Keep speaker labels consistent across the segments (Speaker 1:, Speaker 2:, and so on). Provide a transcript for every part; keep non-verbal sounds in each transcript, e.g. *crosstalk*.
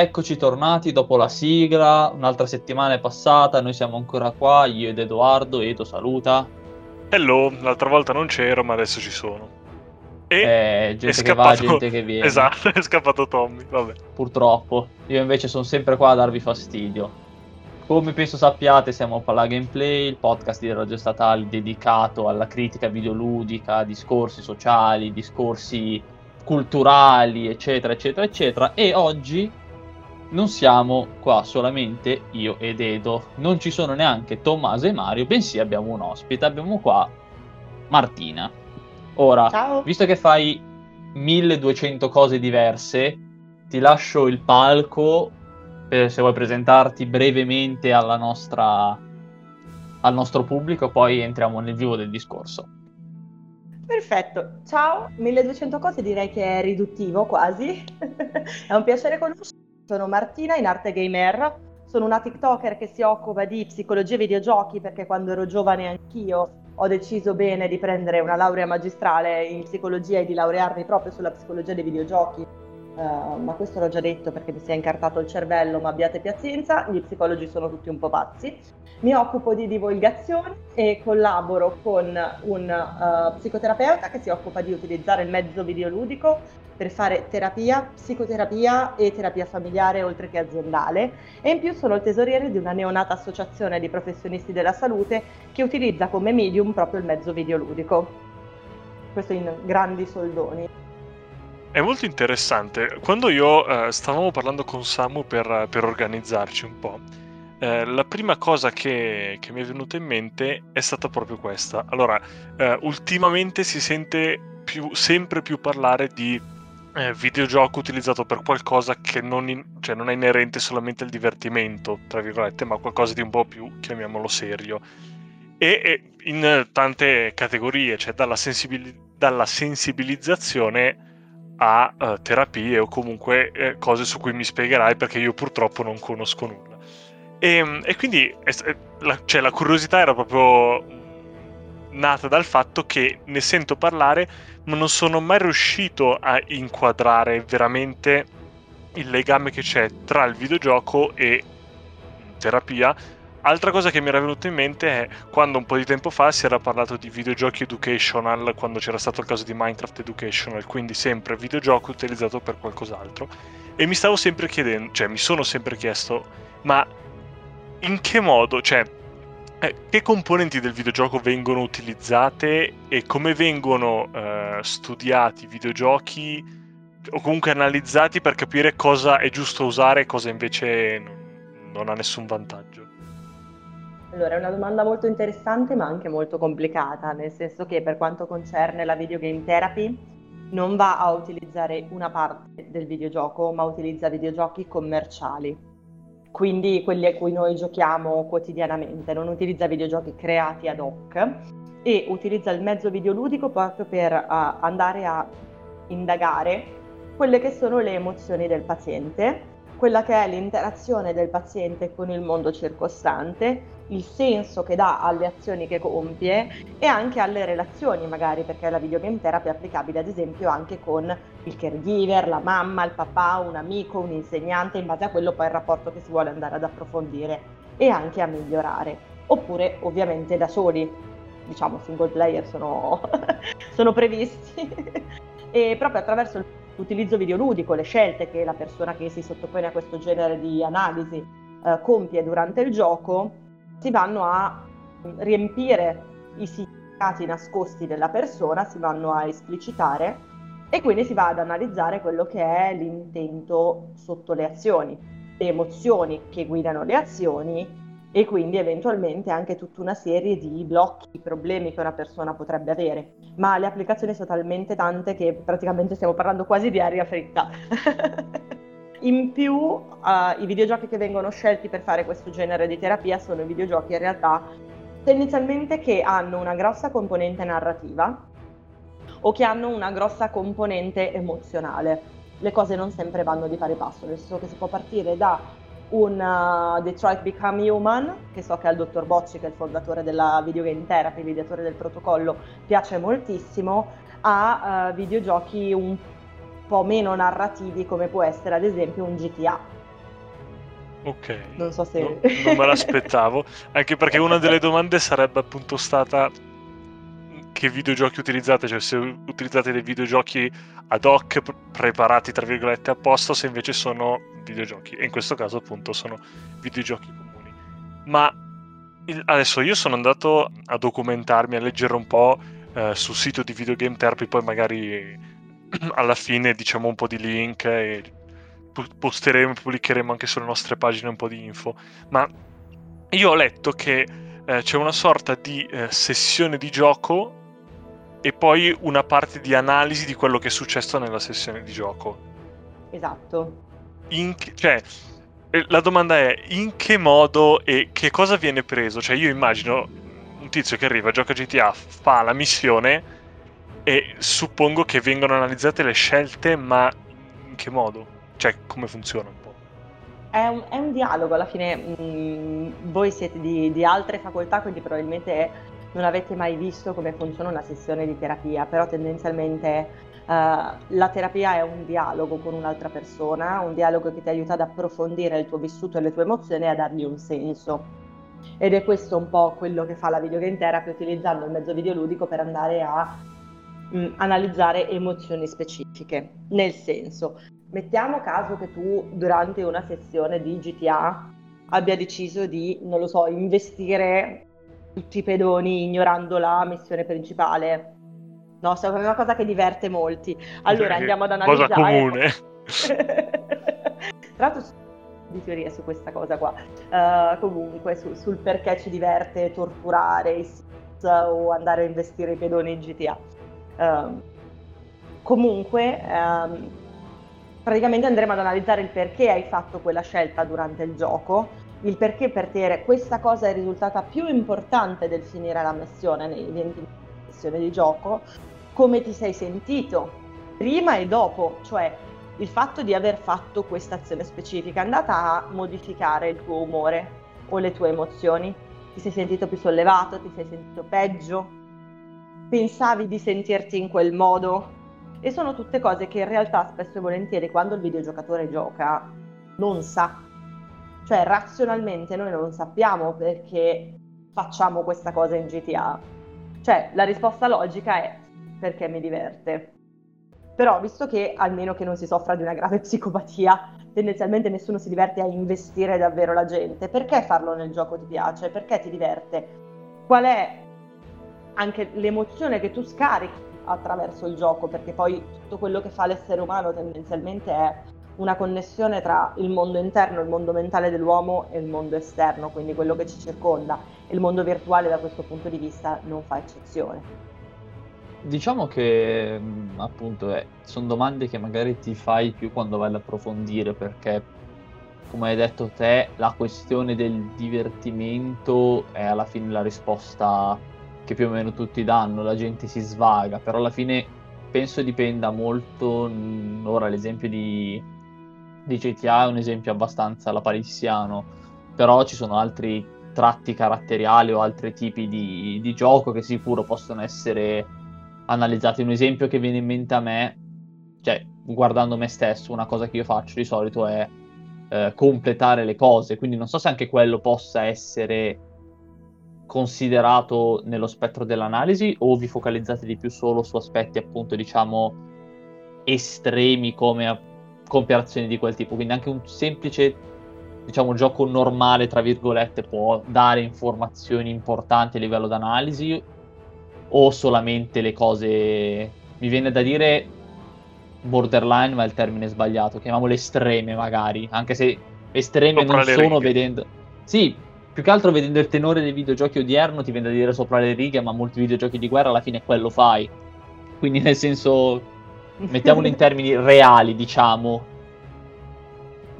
Speaker 1: eccoci tornati dopo la sigla, un'altra settimana è passata, noi siamo ancora qua, io ed Edoardo, Edo saluta.
Speaker 2: Hello, l'altra volta non c'ero ma adesso ci sono. E
Speaker 1: Eh, gente
Speaker 2: è
Speaker 1: che
Speaker 2: scappato...
Speaker 1: va, gente che viene.
Speaker 2: Esatto, *laughs* è scappato Tommy, vabbè.
Speaker 1: Purtroppo. Io invece sono sempre qua a darvi fastidio. Come penso sappiate, siamo a Pala Gameplay, il podcast di Radio Statale dedicato alla critica videoludica, discorsi sociali, discorsi culturali, eccetera, eccetera, eccetera. E oggi non siamo qua solamente io ed Edo, non ci sono neanche Tommaso e Mario, bensì abbiamo un ospite, abbiamo qua Martina. Ora,
Speaker 3: Ciao.
Speaker 1: visto che fai 1200 cose diverse, ti lascio il palco per se vuoi presentarti brevemente alla nostra, al nostro pubblico, poi entriamo nel vivo del discorso.
Speaker 3: Perfetto, ciao, 1200 cose direi che è riduttivo quasi, *laughs* è un piacere conoscerti, sono Martina in arte gamer, sono una TikToker che si occupa di psicologia e videogiochi perché quando ero giovane anch'io ho deciso bene di prendere una laurea magistrale in psicologia e di laurearmi proprio sulla psicologia dei videogiochi, Uh, ma questo l'ho già detto perché mi si è incartato il cervello, ma abbiate pazienza, gli psicologi sono tutti un po' pazzi. Mi occupo di divulgazione e collaboro con un uh, psicoterapeuta che si occupa di utilizzare il mezzo videoludico per fare terapia, psicoterapia e terapia familiare oltre che aziendale e in più sono il tesoriere di una neonata associazione di professionisti della salute che utilizza come medium proprio il mezzo videoludico. Questo in grandi soldoni.
Speaker 2: È molto interessante. Quando io eh, stavamo parlando con Samu per, per organizzarci un po', eh, la prima cosa che, che, mi è venuta in mente è stata proprio questa. Allora, eh, ultimamente si sente più, sempre più parlare di eh, videogioco utilizzato per qualcosa che non, in, cioè non è inerente solamente al divertimento, tra virgolette, ma qualcosa di un po' più, chiamiamolo serio. E, e in tante categorie, cioè dalla, sensibil- dalla sensibilizzazione a uh, terapie o comunque eh, cose su cui mi spiegherai perché io purtroppo non conosco nulla. E, e quindi è, la, cioè, la curiosità era proprio nata dal fatto che ne sento parlare ma non sono mai riuscito a inquadrare veramente il legame che c'è tra il videogioco e terapia Altra cosa che mi era venuta in mente è quando un po' di tempo fa si era parlato di videogiochi educational, quando c'era stato il caso di Minecraft Educational, quindi sempre videogioco utilizzato per qualcos'altro. E mi stavo sempre chiedendo, cioè mi sono sempre chiesto, ma in che modo, cioè, eh, che componenti del videogioco vengono utilizzate e come vengono eh, studiati i videogiochi o comunque analizzati per capire cosa è giusto usare e cosa invece non, non ha nessun vantaggio?
Speaker 3: Allora, è una domanda molto interessante ma anche molto complicata, nel senso che per quanto concerne la videogame therapy non va a utilizzare una parte del videogioco, ma utilizza videogiochi commerciali. Quindi quelli a cui noi giochiamo quotidianamente, non utilizza videogiochi creati ad hoc e utilizza il mezzo videoludico proprio per uh, andare a indagare quelle che sono le emozioni del paziente, quella che è l'interazione del paziente con il mondo circostante, il senso che dà alle azioni che compie e anche alle relazioni magari, perché la videogame therapy è applicabile ad esempio anche con il caregiver, la mamma, il papà, un amico, un insegnante, in base a quello poi il rapporto che si vuole andare ad approfondire e anche a migliorare. Oppure ovviamente da soli, diciamo single player sono, *laughs* sono previsti e proprio attraverso l'utilizzo videoludico, le scelte che la persona che si sottopone a questo genere di analisi eh, compie durante il gioco si vanno a riempire i significati nascosti della persona, si vanno a esplicitare e quindi si va ad analizzare quello che è l'intento sotto le azioni, le emozioni che guidano le azioni e quindi eventualmente anche tutta una serie di blocchi, problemi che una persona potrebbe avere. Ma le applicazioni sono talmente tante che praticamente stiamo parlando quasi di aria fritta. *laughs* In più, uh, i videogiochi che vengono scelti per fare questo genere di terapia sono i videogiochi in realtà tendenzialmente che hanno una grossa componente narrativa o che hanno una grossa componente emozionale. Le cose non sempre vanno di pari passo, nel senso che si può partire da un uh, Detroit Become Human, che so che al dottor Bocci, che è il fondatore della Video Game Therapy, l'ideatore del protocollo, piace moltissimo, a uh, videogiochi un po' meno narrativi come può essere ad esempio un GTA.
Speaker 2: Ok.
Speaker 3: Non so se...
Speaker 2: No, non me l'aspettavo, *laughs* anche perché una delle domande sarebbe appunto stata che videogiochi utilizzate, cioè se utilizzate dei videogiochi ad hoc preparati tra virgolette apposta, se invece sono videogiochi e in questo caso appunto sono videogiochi comuni. Ma il, adesso io sono andato a documentarmi, a leggere un po' eh, sul sito di Videogame Therapy, poi magari *clears throat* alla fine diciamo un po' di link e posteremo, pubblicheremo anche sulle nostre pagine un po' di info. Ma io ho letto che eh, c'è una sorta di eh, sessione di gioco e poi una parte di analisi di quello che è successo nella sessione di gioco.
Speaker 3: Esatto.
Speaker 2: In, cioè, eh, la domanda è in che modo e che cosa viene preso? Cioè, io immagino un tizio che arriva, gioca GTA, fa la missione e suppongo che vengano analizzate le scelte, ma in che modo? Cioè, come funziona un po'?
Speaker 3: È un, è un dialogo, alla fine mh, mm, voi siete di, di, altre facoltà, quindi probabilmente non avete mai visto come funziona una sessione di terapia, però tendenzialmente uh, la terapia è un dialogo con un'altra persona, un dialogo che ti aiuta ad approfondire il tuo vissuto e le tue emozioni e a dargli un senso. Ed è questo un po' quello che fa la videogame therapy utilizzando il mezzo videoludico per andare a mh, mm, analizzare emozioni specifiche. Nel senso, mettiamo caso che tu durante una sessione di GTA abbia deciso di, non lo so, investire tutti i pedoni ignorando la missione principale. No, è una cosa che diverte molti. Allora andiamo ad analizzare.
Speaker 2: Cosa comune.
Speaker 3: Tra l'altro di teoria su questa cosa qua. Uh, comunque su, sul perché ci diverte torturare i Sims o andare a investire i pedoni in GTA. Uh, comunque, um, praticamente andremo ad analizzare il perché hai fatto quella scelta durante il gioco, il perché per te questa cosa è risultata più importante del finire la missione nei 20 minuti sessione di gioco, come ti sei sentito prima e dopo, cioè il fatto di aver fatto questa azione specifica è andata a modificare il tuo umore o le tue emozioni? Ti sei sentito più sollevato? Ti sei sentito peggio? pensavi di sentirti in quel modo? E sono tutte cose che in realtà spesso e volentieri quando il videogiocatore gioca non sa. Cioè razionalmente noi non sappiamo perché facciamo questa cosa in GTA. Cioè la risposta logica è perché mi diverte. Però visto che almeno che non si soffra di una grave *laughs* psicopatia, tendenzialmente nessuno si diverte a investire davvero la gente, perché farlo nel gioco ti piace? Perché ti diverte? Qual è anche l'emozione che tu scarichi attraverso il gioco, perché poi tutto quello che fa l'essere umano tendenzialmente è una connessione tra il mondo interno, il mondo mentale dell'uomo e il mondo esterno, quindi quello che ci circonda. E il mondo virtuale da questo punto di vista non fa eccezione.
Speaker 1: Diciamo che mm, appunto eh, sono domande che magari ti fai più quando vai ad approfondire perché come hai detto te la questione del divertimento è alla fine la risposta che più o meno tutti danno, la gente si svaga, però alla fine penso dipenda molto, ora l'esempio di, di GTA è un esempio abbastanza lapalissiano, però ci sono altri tratti caratteriali o altri tipi di, di gioco che sicuro possono essere analizzati. Un esempio che viene in mente a me, cioè guardando me stesso, una cosa che io faccio di solito è eh, completare le cose, quindi non so se anche quello possa essere considerato nello spettro dell'analisi o vi focalizzate di più solo su aspetti appunto diciamo estremi come comparazioni di quel tipo quindi anche un semplice diciamo gioco normale tra virgolette può dare informazioni importanti a livello d'analisi o solamente le cose mi viene da dire borderline ma è il termine sbagliato chiamiamole estreme magari anche se estreme non sono vedendo sì più che altro vedendo il tenore dei videogiochi odierno ti viene da dire sopra le righe, ma molti videogiochi di guerra alla fine quello fai. Quindi nel senso, mettiamolo in termini reali, diciamo.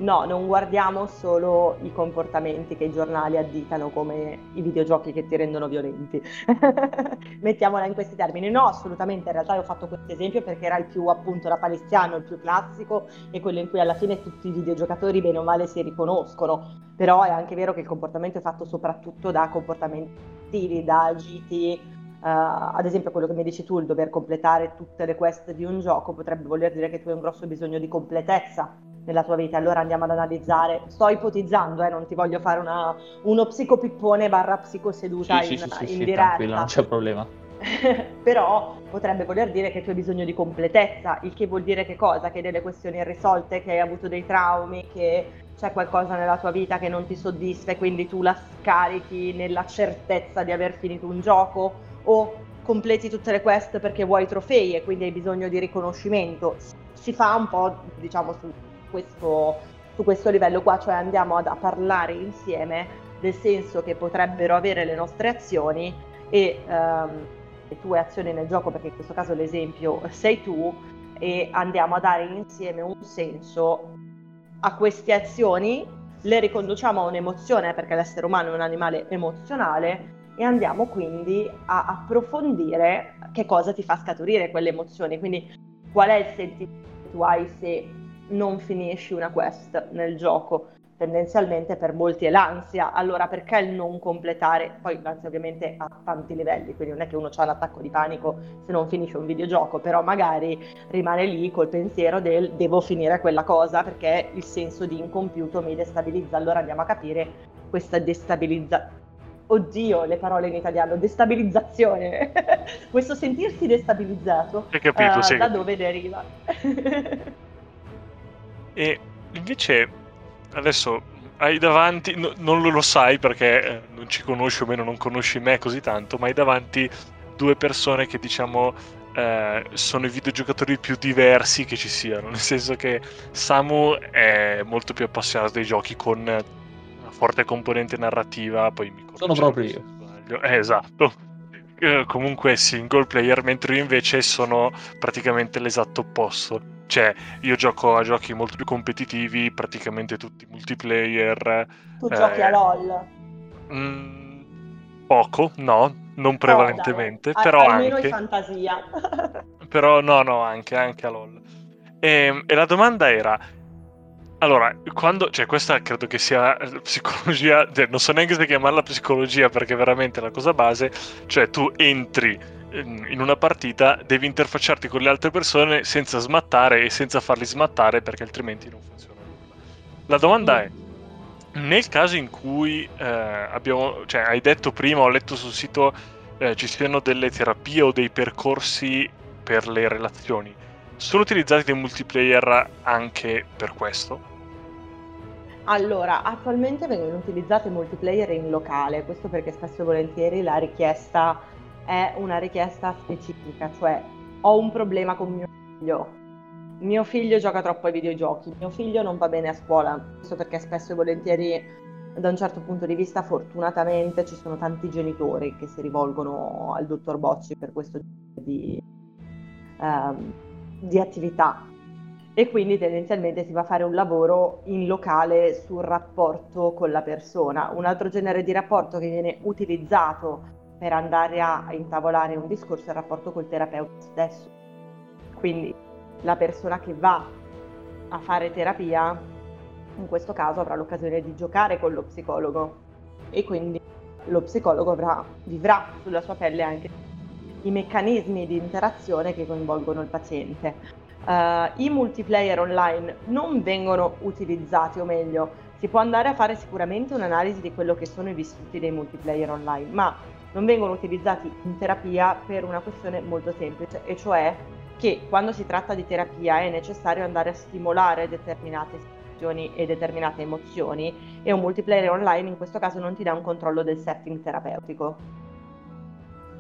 Speaker 3: no, non guardiamo solo i comportamenti che i giornali additano come i videogiochi che ti rendono violenti. *laughs* Mettiamola in questi termini. No, assolutamente, in realtà ho fatto questo esempio perché era il più appunto lapalistiano, il più classico e quello in cui alla fine tutti i videogiocatori bene o male si riconoscono. Però è anche vero che il comportamento è fatto soprattutto da comportamenti da agiti Uh, ad esempio quello che mi dici tu, il dover completare tutte le quest di un gioco potrebbe voler dire che tu hai un grosso bisogno di completezza nella tua vita. Allora andiamo ad analizzare, sto ipotizzando, eh, non ti voglio fare una, uno psicopippone barra psicoseduta
Speaker 1: sì,
Speaker 3: in,
Speaker 1: sì, sì,
Speaker 3: in
Speaker 1: sì,
Speaker 3: diretta.
Speaker 1: tranquilla, non c'è problema. *laughs*
Speaker 3: Però potrebbe voler dire che tu hai bisogno di completezza, il che vuol dire che cosa? Che hai delle questioni irrisolte, che hai avuto dei traumi, che c'è qualcosa nella tua vita che non ti soddisfa e quindi tu la scarichi nella certezza di aver finito un gioco o completi tutte le quest perché vuoi trofei e quindi hai bisogno di riconoscimento. Si fa un po' diciamo su questo, su questo livello qua, cioè andiamo ad, a parlare insieme del senso che potrebbero avere le nostre azioni e um, le tue azioni nel gioco, perché in questo caso l'esempio sei tu, e andiamo a dare insieme un senso a queste azioni, le riconduciamo a un'emozione, perché l'essere umano è un animale emozionale, e andiamo quindi a approfondire che cosa ti fa scaturire quelle emozioni, quindi qual è il sentimento che tu hai se non finisci una quest nel gioco. Tendenzialmente per molti è l'ansia, allora perché il non completare? Poi l'ansia ovviamente ha tanti livelli, quindi non è che uno ha un attacco di panico se non finisce un videogioco, però magari rimane lì col pensiero del devo finire quella cosa perché il senso di incompiuto mi destabilizza. Allora andiamo a capire questa destabilizzazione oddio, le parole in italiano, destabilizzazione, *laughs* questo sentirsi destabilizzato,
Speaker 2: capito, uh,
Speaker 3: da dove deriva? *laughs*
Speaker 2: e invece adesso hai davanti, no, non lo, lo, sai perché eh, non ci conosci o meno non conosci me così tanto, ma hai davanti due persone che diciamo eh, sono i videogiocatori più diversi che ci siano, nel senso che Samu è molto più appassionato dei giochi con forte componente narrativa, poi mi
Speaker 1: Sono proprio io.
Speaker 2: Eh, esatto. Eh, comunque single player, mentre io invece sono praticamente l'esatto opposto. Cioè, io gioco a giochi molto più competitivi, praticamente tutti multiplayer.
Speaker 3: Tu eh, giochi a LOL?
Speaker 2: Mh, mm, poco, no, non prevalentemente, oh, però
Speaker 3: almeno
Speaker 2: anche...
Speaker 3: in fantasia. *laughs*
Speaker 2: però no, no, anche, anche a LOL. E, ehm, e la domanda era, allora, quando, cioè questa credo che sia eh, psicologia, cioè, non so neanche se chiamarla psicologia perché è veramente la cosa base, cioè tu entri in una partita, devi interfacciarti con le altre persone senza smattare e senza farli smattare perché altrimenti non funziona nulla. La domanda è, nel caso in cui eh, abbiamo, cioè hai detto prima, ho letto sul sito, eh, ci siano delle terapie o dei percorsi per le relazioni, sono utilizzati dei multiplayer anche per questo?
Speaker 3: Allora, attualmente vengono utilizzati multiplayer in locale, questo perché spesso e volentieri la richiesta è una richiesta specifica, cioè ho un problema con mio figlio, mio figlio gioca troppo ai videogiochi, mio figlio non va bene a scuola, questo perché spesso e volentieri da un certo punto di vista fortunatamente ci sono tanti genitori che si rivolgono al dottor Bocci per questo tipo di, um, di attività e quindi tendenzialmente si va a fare un lavoro in locale sul rapporto con la persona. Un altro genere di rapporto che viene utilizzato per andare a intavolare un discorso è il rapporto col terapeuta stesso. Quindi la persona che va a fare terapia in questo caso avrà l'occasione di giocare con lo psicologo e quindi lo psicologo avrà, vivrà sulla sua pelle anche i meccanismi di interazione che coinvolgono il paziente uh, i multiplayer online non vengono utilizzati, o meglio, si può andare a fare sicuramente un'analisi di quello che sono i vissuti dei multiplayer online, ma non vengono utilizzati in terapia per una questione molto semplice, e cioè che quando si tratta di terapia è necessario andare a stimolare determinate situazioni e determinate emozioni e un multiplayer online in questo caso non ti dà un controllo del setting terapeutico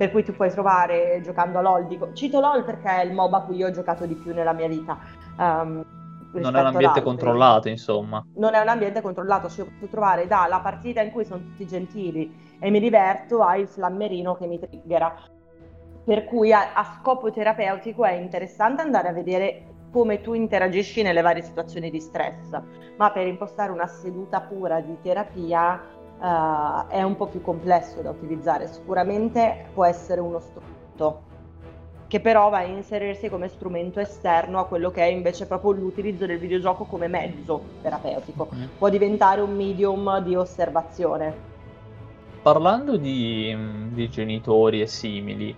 Speaker 3: per cui tu puoi trovare giocando a LOL, dico, cito LOL perché è il MOBA a cui io ho giocato di più nella mia vita. Um,
Speaker 1: non è un ambiente controllato, insomma.
Speaker 3: Non è un ambiente controllato, cioè io posso trovare dalla partita in cui sono tutti gentili e mi diverto al flammerino che mi triggera. Per cui a, a scopo terapeutico è interessante andare a vedere come tu interagisci nelle varie situazioni di stress, ma per impostare una seduta pura di terapia uh, è un po' più complesso da utilizzare. Sicuramente può essere uno strumento che però va a inserirsi come strumento esterno a quello che è invece proprio l'utilizzo del videogioco come mezzo terapeutico. Mm. Può diventare un medium di osservazione.
Speaker 1: Parlando di, di genitori e simili,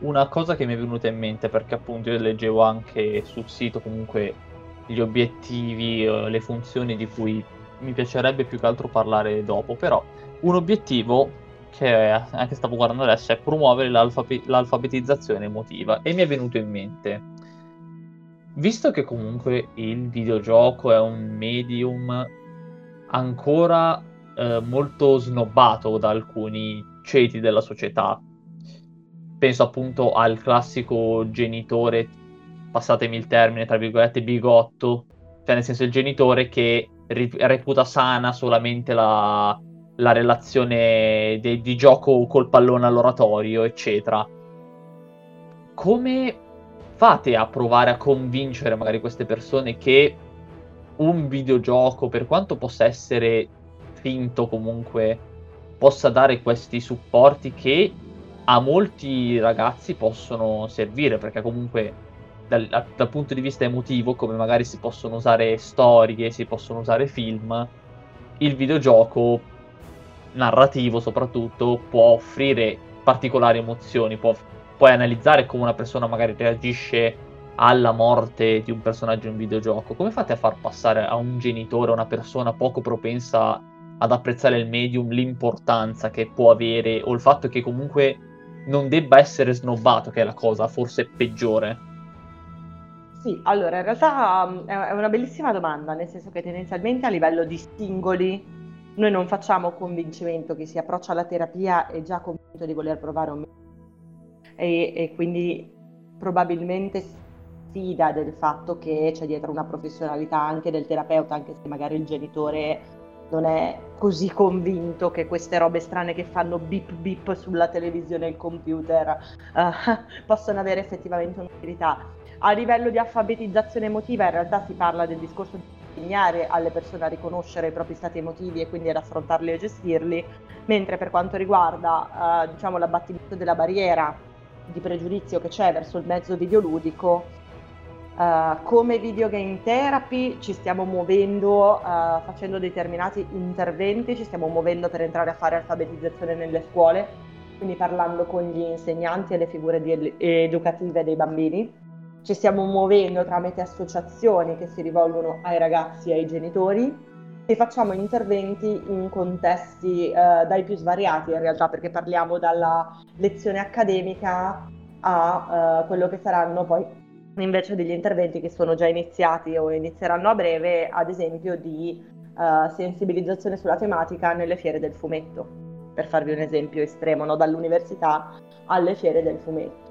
Speaker 1: una cosa che mi è venuta in mente, perché appunto io leggevo anche sul sito comunque gli obiettivi, eh, le funzioni di cui mi piacerebbe più che altro parlare dopo, però un obiettivo che anche stavo guardando adesso è promuovere l'alfabe- l'alfabetizzazione emotiva e mi è venuto in mente, visto che comunque il videogioco è un medium ancora eh, molto snobbato da alcuni ceti della società, penso appunto al classico genitore, passatemi il termine, tra virgolette, bigotto, cioè nel senso il genitore che reputa sana solamente la, la relazione de- di gioco col pallone all'oratorio, eccetera. Come fate a provare a convincere magari queste persone che un videogioco, per quanto possa essere finto comunque, possa dare questi supporti che a molti ragazzi possono servire perché comunque dal, dal, punto di vista emotivo come magari si possono usare storie, si possono usare film, il videogioco narrativo soprattutto può offrire particolari emozioni, può, puoi analizzare come una persona magari reagisce alla morte di un personaggio in un videogioco. Come fate a far passare a un genitore, a una persona poco propensa ad apprezzare il medium, l'importanza che può avere o il fatto che comunque non debba essere snobbato, che è la cosa forse peggiore?
Speaker 3: Sì, allora in realtà um, è una bellissima domanda, nel senso che tendenzialmente a livello di singoli noi non facciamo convincimento, chi si approccia alla terapia è già convinto di voler provare un e, e quindi probabilmente sfida del fatto che c'è dietro una professionalità anche del terapeuta, anche se magari il genitore non è così convinto che queste robe strane che fanno bip bip sulla televisione e il computer *laughs* uh, possano avere effettivamente un'utilità. A livello di alfabetizzazione emotiva in realtà si parla del discorso di insegnare alle persone a riconoscere i propri stati emotivi e quindi ad affrontarli e gestirli, mentre per quanto riguarda uh, diciamo, l'abbattimento della barriera di pregiudizio che c'è verso il mezzo videoludico, Uh, come videogame therapy ci stiamo muovendo uh, facendo determinati interventi, ci stiamo muovendo per entrare a fare alfabetizzazione nelle scuole, quindi parlando con gli insegnanti e le figure di, educative dei bambini. Ci stiamo muovendo tramite associazioni che si rivolgono ai ragazzi e ai genitori e facciamo interventi in contesti uh, dai più svariati in realtà perché parliamo dalla lezione accademica a quello che saranno poi invece degli interventi che sono già iniziati o inizieranno a breve, ad esempio di uh, sensibilizzazione sulla tematica nelle fiere del fumetto, per farvi un esempio estremo, no? dall'università alle fiere del fumetto.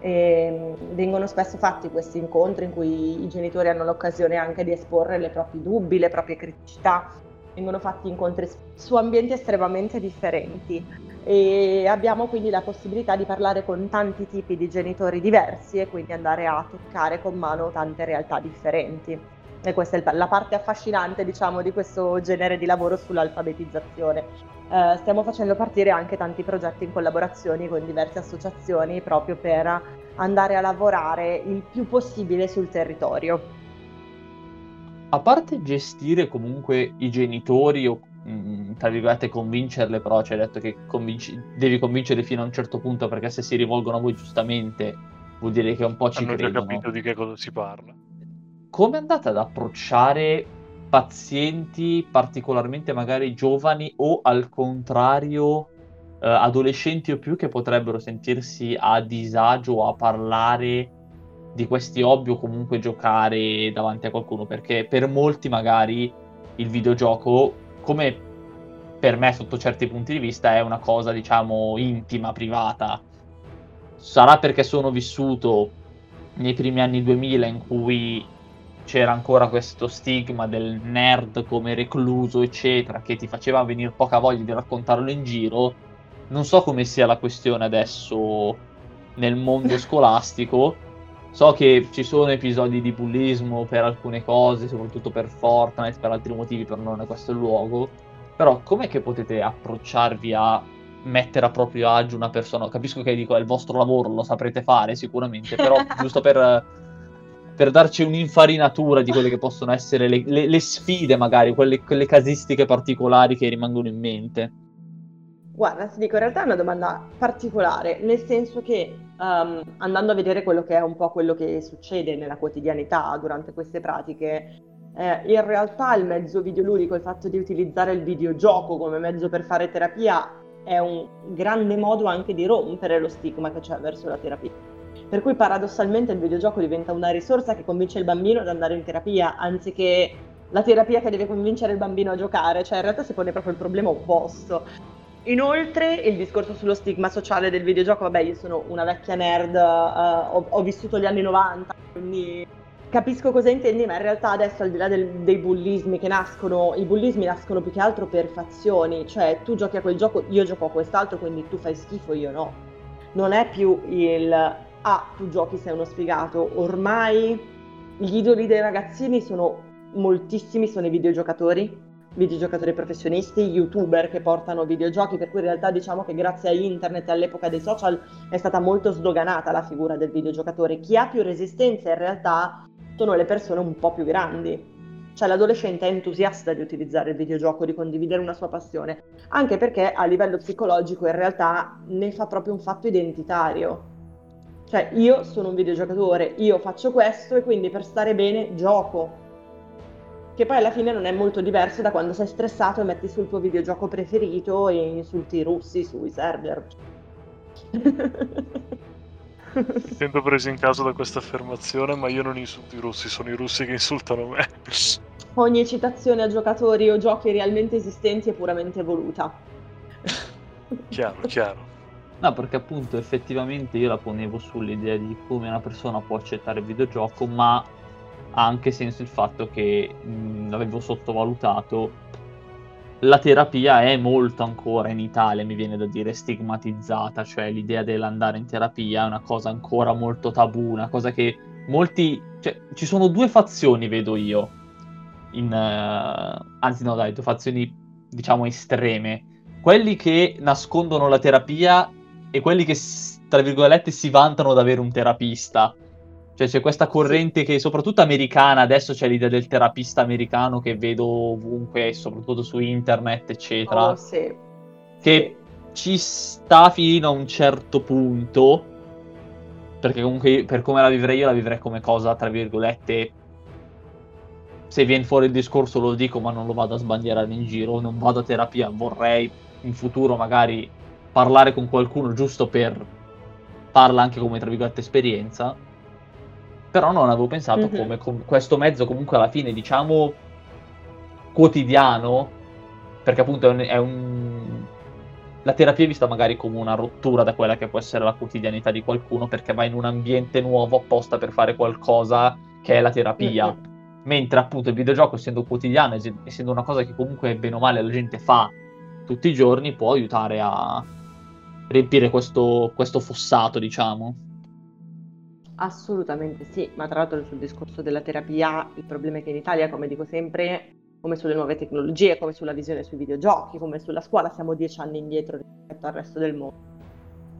Speaker 3: E mm, vengono spesso fatti questi incontri in cui i genitori hanno l'occasione anche di esporre i propri dubbi, le proprie criticità, vengono fatti incontri su ambienti estremamente differenti e abbiamo quindi la possibilità di parlare con tanti tipi di genitori diversi e quindi andare a toccare con mano tante realtà differenti. E questa è la parte affascinante, diciamo, di questo genere di lavoro sull'alfabetizzazione. Eh, stiamo facendo partire anche tanti progetti in collaborazione con diverse associazioni proprio per andare a lavorare il più possibile sul territorio.
Speaker 1: A parte gestire comunque i genitori o Mm, tra virgolette, convincerle, però ci hai detto che convinci- devi convincere fino a un certo punto perché se si rivolgono a voi giustamente vuol dire che un po' ci
Speaker 2: Hanno
Speaker 1: credono.
Speaker 2: già capito di che cosa si parla.
Speaker 1: Come andate ad approcciare pazienti particolarmente magari giovani o al contrario eh, adolescenti o più che potrebbero sentirsi a disagio a parlare di questi hobby o comunque giocare davanti a qualcuno perché per molti magari il videogioco come per me sotto certi punti di vista è una cosa diciamo intima, privata. Sarà perché sono vissuto nei primi anni 2000 in cui c'era ancora questo stigma del nerd come recluso, eccetera, che ti faceva venire poca voglia di raccontarlo in giro. Non so come sia la questione adesso nel mondo *laughs* scolastico, So che ci sono episodi di bullismo per alcune cose, soprattutto per Fortnite, per altri motivi, per non è questo il luogo. Però com'è che potete approcciarvi a mettere a proprio agio una persona? Capisco che dico, è il vostro lavoro, lo saprete fare sicuramente, però *laughs* giusto per, per, darci un'infarinatura di quelle che possono essere le, le, le sfide, magari, quelle, quelle casistiche particolari che rimangono in mente.
Speaker 3: Guarda, ti dico, in realtà è una domanda particolare, nel senso che um, andando a vedere quello che è un po' quello che succede nella quotidianità durante queste pratiche, eh, in realtà il mezzo videoludico, il fatto di utilizzare il videogioco come mezzo per fare terapia è un grande modo anche di rompere lo stigma che c'è verso la terapia. Per cui paradossalmente il videogioco diventa una risorsa che convince il bambino ad andare in terapia, anziché la terapia che deve convincere il bambino a giocare, cioè in realtà si pone proprio il problema opposto. Inoltre il discorso sullo stigma sociale del videogioco, vabbè io sono una vecchia nerd, uh, ho, ho, vissuto gli anni 90, quindi capisco cosa intendi, ma in realtà adesso al di là del, dei bullismi che nascono, i bullismi nascono più che altro per fazioni, cioè tu giochi a quel gioco, io gioco a quest'altro, quindi tu fai schifo, io no. Non è più il ah, tu giochi sei uno sfigato, ormai gli idoli dei ragazzini sono moltissimi, sono i videogiocatori videogiocatori professionisti, youtuber che portano videogiochi, per cui in realtà diciamo che grazie a internet e all'epoca dei social è stata molto sdoganata la figura del videogiocatore. Chi ha più resistenza in realtà sono le persone un po' più grandi. Cioè l'adolescente è entusiasta di utilizzare il videogioco, di condividere una sua passione, anche perché a livello psicologico in realtà ne fa proprio un fatto identitario. Cioè io sono un videogiocatore, io faccio questo e quindi per stare bene gioco che poi alla fine non è molto diverso da quando sei stressato e metti sul tuo videogioco preferito e insulti i russi sui server.
Speaker 2: Mi sento preso in caso da questa affermazione, ma io non insulto i russi, sono i russi che insultano me.
Speaker 3: Ogni citazione a giocatori o giochi realmente esistenti è puramente voluta.
Speaker 2: chiaro, chiaro.
Speaker 1: No, perché appunto effettivamente io la ponevo sull'idea di come una persona può accettare il videogioco, ma ha anche senso il fatto che mh, l'avevo sottovalutato. La terapia è molto ancora in Italia, mi viene da dire, stigmatizzata, cioè l'idea dell'andare in terapia è una cosa ancora molto tabù, una cosa che molti... Cioè, ci sono due fazioni, vedo io, in, uh, anzi no dai, due fazioni diciamo estreme. Quelli che nascondono la terapia e quelli che, tra virgolette, si vantano di avere un terapista. Cioè c'è questa corrente che soprattutto americana, adesso c'è l'idea del terapista americano che vedo ovunque, soprattutto su internet, eccetera.
Speaker 3: Oh, sì.
Speaker 1: Che sì. ci sta fino a un certo punto, perché comunque per come la vivrei io la vivrei come cosa, tra virgolette, se viene fuori il discorso lo dico ma non lo vado a sbandierare in giro, non vado a terapia, vorrei in futuro magari parlare con qualcuno giusto per farla anche come tra virgolette esperienza però non avevo pensato mm-hmm. come com- questo mezzo comunque alla fine diciamo quotidiano perché appunto è un, è un, la terapia è vista magari come una rottura da quella che può essere la quotidianità di qualcuno perché va in un ambiente nuovo apposta per fare qualcosa che è la terapia mm-hmm. mentre appunto il videogioco essendo quotidiano essendo una cosa che comunque bene o male la gente fa tutti i giorni può aiutare a riempire questo, questo fossato diciamo
Speaker 3: Assolutamente sì, ma tra l'altro sul discorso della terapia il problema è che in Italia, come dico sempre, come sulle nuove tecnologie, come sulla visione sui videogiochi, come sulla scuola, siamo dieci anni indietro rispetto al resto del mondo.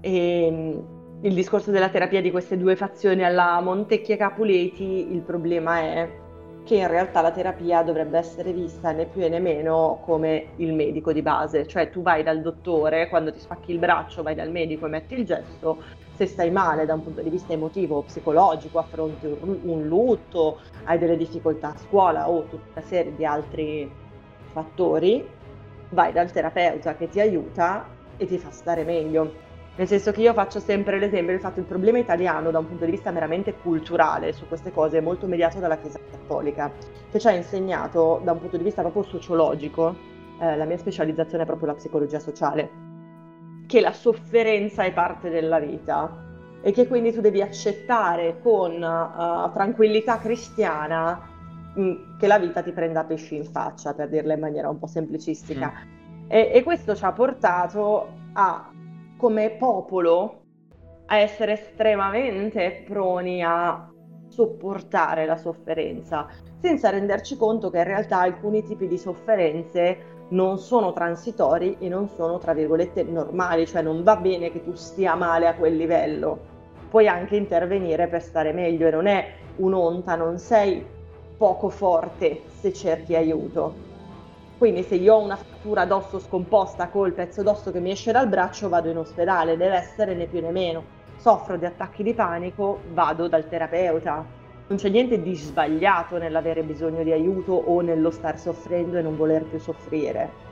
Speaker 3: E ehm, il discorso della terapia di queste due fazioni alla Montecchia Capuleti, il problema è che in realtà la terapia dovrebbe essere vista né più né meno come il medico di base, cioè tu vai dal dottore, quando ti spacchi il braccio vai dal medico e metti il gesso, se stai male da un punto di vista emotivo o psicologico, affronti un, un lutto, hai delle difficoltà a scuola o tutta una serie di altri fattori, vai dal terapeuta che ti aiuta e ti fa stare meglio. Nel senso che io faccio sempre l'esempio del fatto che il problema italiano da un punto di vista meramente culturale su queste cose è molto mediato dalla Chiesa Cattolica, che ci ha insegnato da un punto di vista proprio sociologico, eh, la mia specializzazione è proprio la psicologia sociale, che la sofferenza è parte della vita e che quindi tu devi accettare con uh, tranquillità cristiana mh, mm, che la vita ti prenda pesci in faccia, per dirla in maniera un po' semplicistica. Mm. E, e questo ci ha portato a, come popolo, a essere estremamente proni a sopportare la sofferenza, senza renderci conto che in realtà alcuni tipi di sofferenze non sono transitori e non sono, tra virgolette, normali, cioè non va bene che tu stia male a quel livello. Puoi anche intervenire per stare meglio e non è un'onta, non sei poco forte se cerchi aiuto. Quindi se io ho una frattura d'osso scomposta col pezzo d'osso che mi esce dal braccio, vado in ospedale, deve essere né più né meno. Soffro di attacchi di panico, vado dal terapeuta. Non c'è niente di sbagliato nell'avere bisogno di aiuto o nello star soffrendo e non voler più soffrire.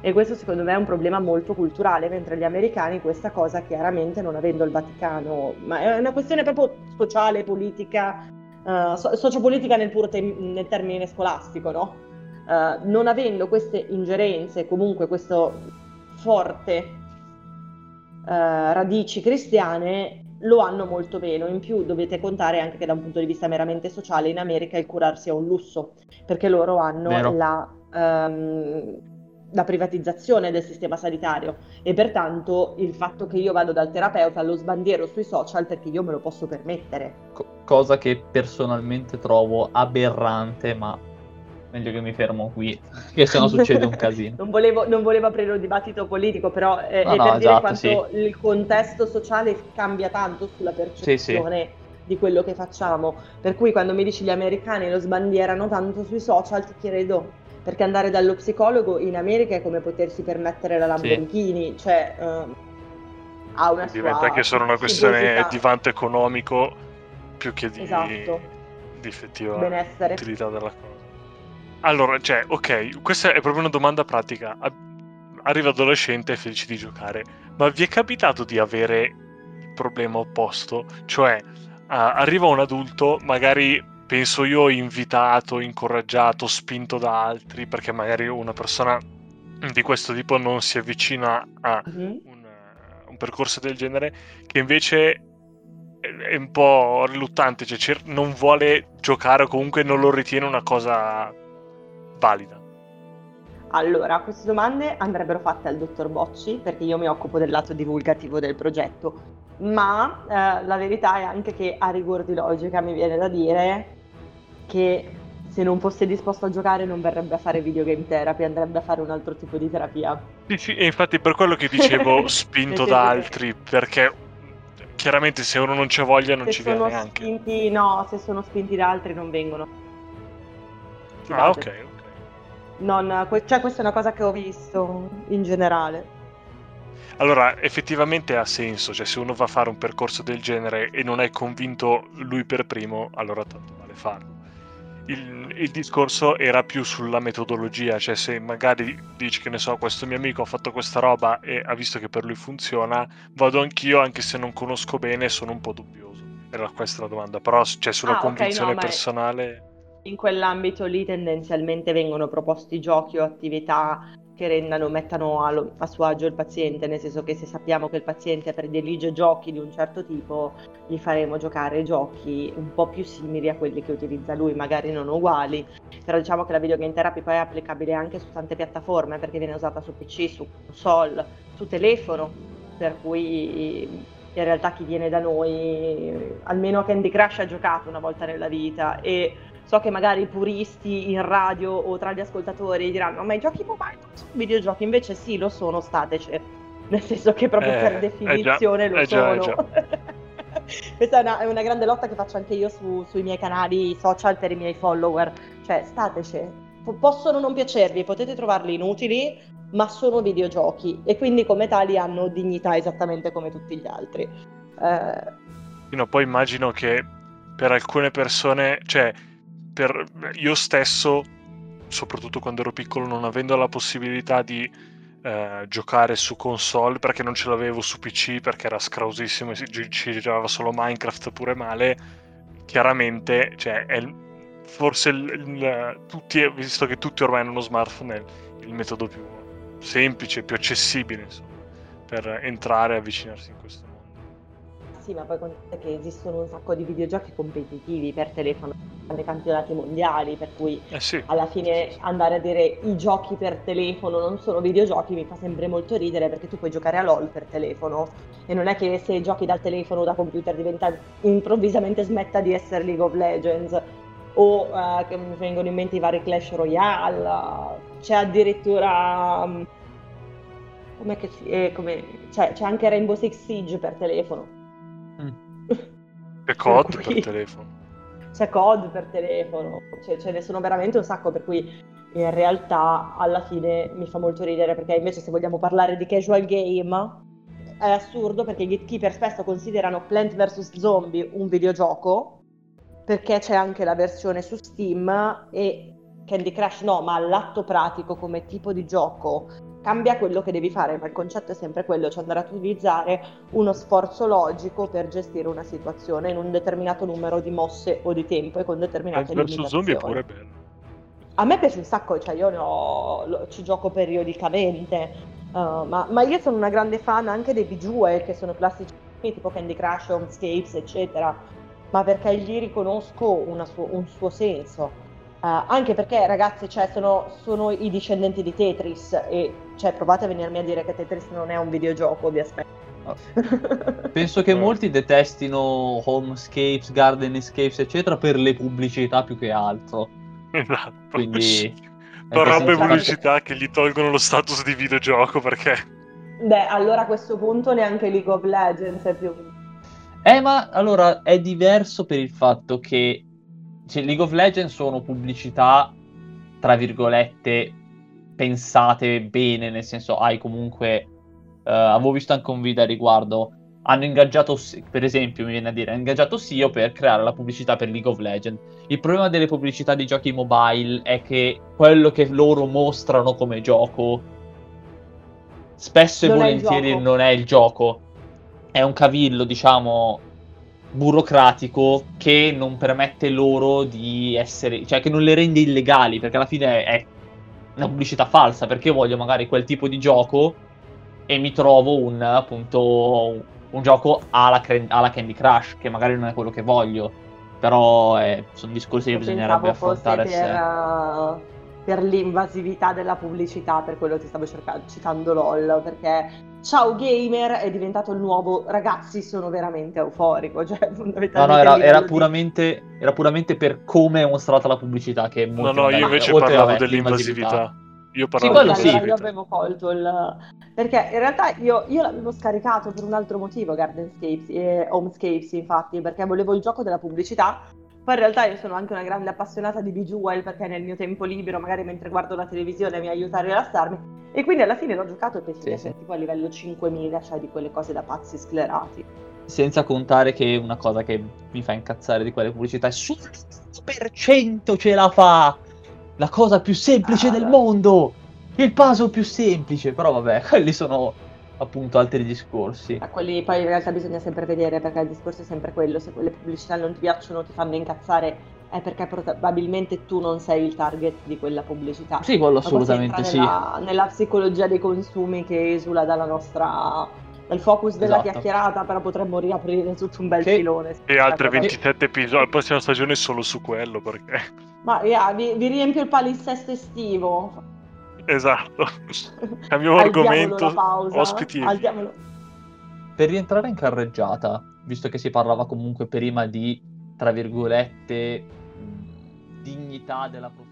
Speaker 3: E questo secondo me è un problema molto culturale, mentre gli americani questa cosa chiaramente non avendo il Vaticano, ma è una questione proprio sociale, politica, uh, so- sociopolitica nel puro te- nel termine scolastico, no? Uh, non avendo queste ingerenze, comunque questo forte uh, radici cristiane, lo hanno molto meno. In più dovete contare anche che da un punto di vista meramente sociale in America il curarsi è un lusso, perché loro hanno la, um, la, privatizzazione del sistema sanitario e pertanto il fatto che io vado dal terapeuta lo sbandiero sui social perché io me lo posso permettere.
Speaker 1: Co- cosa che personalmente trovo aberrante, ma meglio che mi fermo qui, *laughs* che se no succede un casino.
Speaker 3: non, volevo, non, volevo, aprire un dibattito politico, però eh, no, è no, per esatto, dire quanto sì. il contesto sociale cambia tanto sulla percezione sì, sì. di quello che facciamo. Per cui quando mi dici gli americani lo sbandierano tanto sui social, ti chiedo perché andare dallo psicologo in America è come potersi permettere la Lamborghini, cioè uh, ha una
Speaker 2: Diventa anche solo una questione di vanto economico più che di, esatto. di effettiva Benessere. utilità della cosa. Allora, cioè, ok, questa è proprio una domanda pratica. Arriva adolescente e felice di giocare, ma vi è capitato di avere il problema opposto? Cioè, uh, arriva un adulto, magari penso io invitato, incoraggiato, spinto da altri, perché magari una persona di questo tipo non si avvicina a mm-hmm. un, un, percorso del genere, che invece è un po' riluttante, cioè non vuole giocare o comunque non lo ritiene una cosa valida?
Speaker 3: Allora, queste domande andrebbero fatte al dottor Bocci perché io mi occupo del lato divulgativo del progetto, ma eh, la verità è anche che a rigor di logica mi viene da dire che se non fosse disposto a giocare non verrebbe a fare videogame therapy, andrebbe a fare un altro tipo di terapia.
Speaker 2: Sì, sì, e infatti per quello che dicevo *laughs* spinto da altri, perché chiaramente se uno non c'è voglia non se ci viene neanche.
Speaker 3: Spinti, no, se sono spinti da altri non vengono.
Speaker 2: Ah, ok,
Speaker 3: non, cioè, questa è una cosa che ho visto in generale.
Speaker 2: Allora, effettivamente ha senso, cioè se uno va a fare un percorso del genere e non è convinto lui per primo, allora tanto vale farlo. Il, il, discorso era più sulla metodologia, cioè se magari dici che ne so, questo mio amico ha fatto questa roba e ha visto che per lui funziona, vado anch'io anche se non conosco bene sono un po' dubbioso. Era questa la domanda, però cioè, sulla ah, convinzione okay, no, personale
Speaker 3: in quell'ambito lì tendenzialmente vengono proposti giochi o attività che rendano, mettano a, a, suo agio il paziente, nel senso che se sappiamo che il paziente predilige giochi di un certo tipo, gli faremo giocare giochi un po' più simili a quelli che utilizza lui, magari non uguali, però diciamo che la videogame therapy poi è applicabile anche su tante piattaforme perché viene usata su PC, su console, su telefono, per cui in realtà chi viene da noi, almeno a Candy Crush ha giocato una volta nella vita e so che magari i puristi in radio o tra gli ascoltatori diranno ma i giochi mobile non sono videogiochi, invece sì, lo sono, stateci. Nel senso che proprio eh, per definizione
Speaker 2: eh
Speaker 3: già, lo
Speaker 2: eh
Speaker 3: sono.
Speaker 2: Già, *laughs*
Speaker 3: Questa è una, è una, grande lotta che faccio anche io su, sui miei canali social per i miei follower. Cioè, stateci. Possono non piacervi, potete trovarli inutili, ma sono videogiochi e quindi come tali hanno dignità esattamente come tutti gli altri. Eh...
Speaker 2: No, poi immagino che per alcune persone, cioè per io stesso, soprattutto quando ero piccolo, non avendo la possibilità di eh, giocare su console perché non ce l'avevo su PC perché era scrausissimo e ci, giocava solo Minecraft pure male, chiaramente, cioè, è forse il, il, tutti, visto che tutti ormai hanno uno smartphone, è il metodo più semplice, più accessibile insomma, per entrare e avvicinarsi in questo mondo.
Speaker 3: Sì, ma poi contate che esistono un sacco di videogiochi competitivi per telefono nei campionati mondiali, per cui
Speaker 2: Eh sì.
Speaker 3: alla fine andare a dire i giochi per telefono non sono videogiochi mi fa sempre molto ridere perché tu puoi giocare a LOL per telefono e non è che se giochi dal telefono o da computer diventa improvvisamente smetta di essere League of Legends o eh, che mi vengono in mente i vari Clash Royale, c'è addirittura mm, com'è che si, eh, come- c'è, c'è anche Rainbow Six Siege per telefono.
Speaker 1: Mm. *laughs*
Speaker 2: E COD
Speaker 3: Per
Speaker 2: telefono.
Speaker 3: C'è COD per telefono, cioè, ce ne sono veramente un sacco, per cui in realtà alla fine mi fa molto ridere perché invece se vogliamo parlare di casual game è assurdo perché i gatekeeper spesso considerano Plant vs Zombie un videogioco perché c'è anche la versione su Steam e Candy Crush no, ma all'atto pratico come tipo di gioco cambia quello che devi fare, ma il concetto è sempre quello, cioè andare ad utilizzare uno sforzo logico per gestire una situazione in un determinato numero di mosse o di tempo e con determinate
Speaker 2: Plants vs Zombie è
Speaker 3: limitazioni.
Speaker 2: pure bello.
Speaker 3: A me piace un sacco, cioè io ho- ci gioco periodicamente, uh, ma, ma io sono una grande fan anche dei visual che sono classici tipo Candy Crush, Homescapes, eccetera, ma perché gli riconosco una suo- un suo senso. Uh, anche perché ragazzi, cioè, sono, sono i discendenti di Tetris e cioè, provate a venirmi a dire che Tetris non è un videogioco, vi aspetto.
Speaker 1: Penso che *laughs*
Speaker 2: Eh.
Speaker 1: molti detestino Homescapes, Garden Escapes, eccetera, per le pubblicità più che altro.
Speaker 2: Esatto.
Speaker 1: Quindi... *laughs*
Speaker 2: Per robe pubblicità che gli tolgono lo status di videogioco perché
Speaker 3: Beh, allora a questo punto neanche League of Legends è più...
Speaker 1: Eh, ma allora è diverso per il fatto che cioè, League of Legends sono pubblicità, tra virgolette, pensate bene, nel senso hai comunque... eh, avevo visto anche un video a riguardo. Hanno ingaggiato, per esempio, mi viene a dire, hanno ingaggiato SEO per creare la pubblicità per League of Legends. Il problema delle pubblicità di giochi mobile è che quello che loro mostrano come gioco spesso e
Speaker 3: Non è il
Speaker 1: volentieri
Speaker 3: gioco.
Speaker 1: non è il gioco. È un cavillo, diciamo, burocratico che non permette loro di essere, cioè che non le rende illegali, perché alla fine è una pubblicità falsa, perché io voglio magari quel tipo di gioco e mi trovo un appunto un gioco alla, cre- alla Candy Crush, che magari non è quello che voglio, però eh, sono discorsi che bisognerebbe
Speaker 3: Pensavo
Speaker 1: affrontare
Speaker 3: per,
Speaker 1: se...
Speaker 3: uh, per l'invasività della pubblicità, per quello ti stavo cercando, citando LOL, perché Ciao Gamer è diventato il nuovo ragazzi sono veramente euforico, *laughs* cioè
Speaker 1: No,
Speaker 3: fondamentalmente
Speaker 1: no, era, era
Speaker 3: di-
Speaker 1: puramente, era puramente per come è mostrata la pubblicità. Che è
Speaker 2: No,
Speaker 1: molto
Speaker 2: no, io
Speaker 1: magari-
Speaker 2: invece
Speaker 1: oltre,
Speaker 2: parlavo
Speaker 1: vabbè,
Speaker 2: dell'invasività. Io
Speaker 1: Sì,
Speaker 2: parlavo
Speaker 1: quello
Speaker 3: Allora,
Speaker 1: sì.
Speaker 3: io avevo colto il... Perché in realtà io, io l'avevo scaricato per un altro motivo, Gardenscapes e Homescapes, infatti, perché volevo il gioco della pubblicità. Poi in realtà io sono anche una grande appassionata di Bejewel perché nel mio tempo libero, magari mentre guardo la televisione, mi aiuta a rilassarmi. E quindi alla fine l'ho giocato e penso
Speaker 1: Sì,
Speaker 3: di essere
Speaker 1: sì.
Speaker 3: tipo a livello 5000, cioè di quelle cose da pazzi sclerati.
Speaker 1: Senza contare che una cosa che mi fa incazzare di quelle pubblicità è solo l'1% ce la fa! La cosa più semplice
Speaker 3: Ah,
Speaker 1: del mondo! Il puzzle più semplice! Però vabbè, *laughs* quelli sono appunto altri discorsi.
Speaker 3: A quelli poi in realtà bisogna sempre vedere perché il discorso è sempre quello, se quelle pubblicità non ti piacciono, ti fanno incazzare, è perché probabilmente tu non sei il target di quella pubblicità.
Speaker 1: Sì, quello assolutamente sì.
Speaker 3: Nella, nella psicologia dei consumi che esula dalla nostra dal focus della
Speaker 1: Esatto.
Speaker 3: chiacchierata, però potremmo riaprire tutto un bel
Speaker 1: Che-
Speaker 3: filone.
Speaker 2: E altre
Speaker 3: Ecco,
Speaker 2: 27 episodi. La prossima stagione solo su quello perché.
Speaker 3: Ma yeah, vi, vi riempio il palinsesto estivo.
Speaker 2: Esatto. *laughs* Cambiamo argomento.
Speaker 3: pausa,
Speaker 2: Ospiti.
Speaker 3: alziamolo.
Speaker 1: Per rientrare in carreggiata, visto che si parlava comunque prima di, tra virgolette, dignità della professione.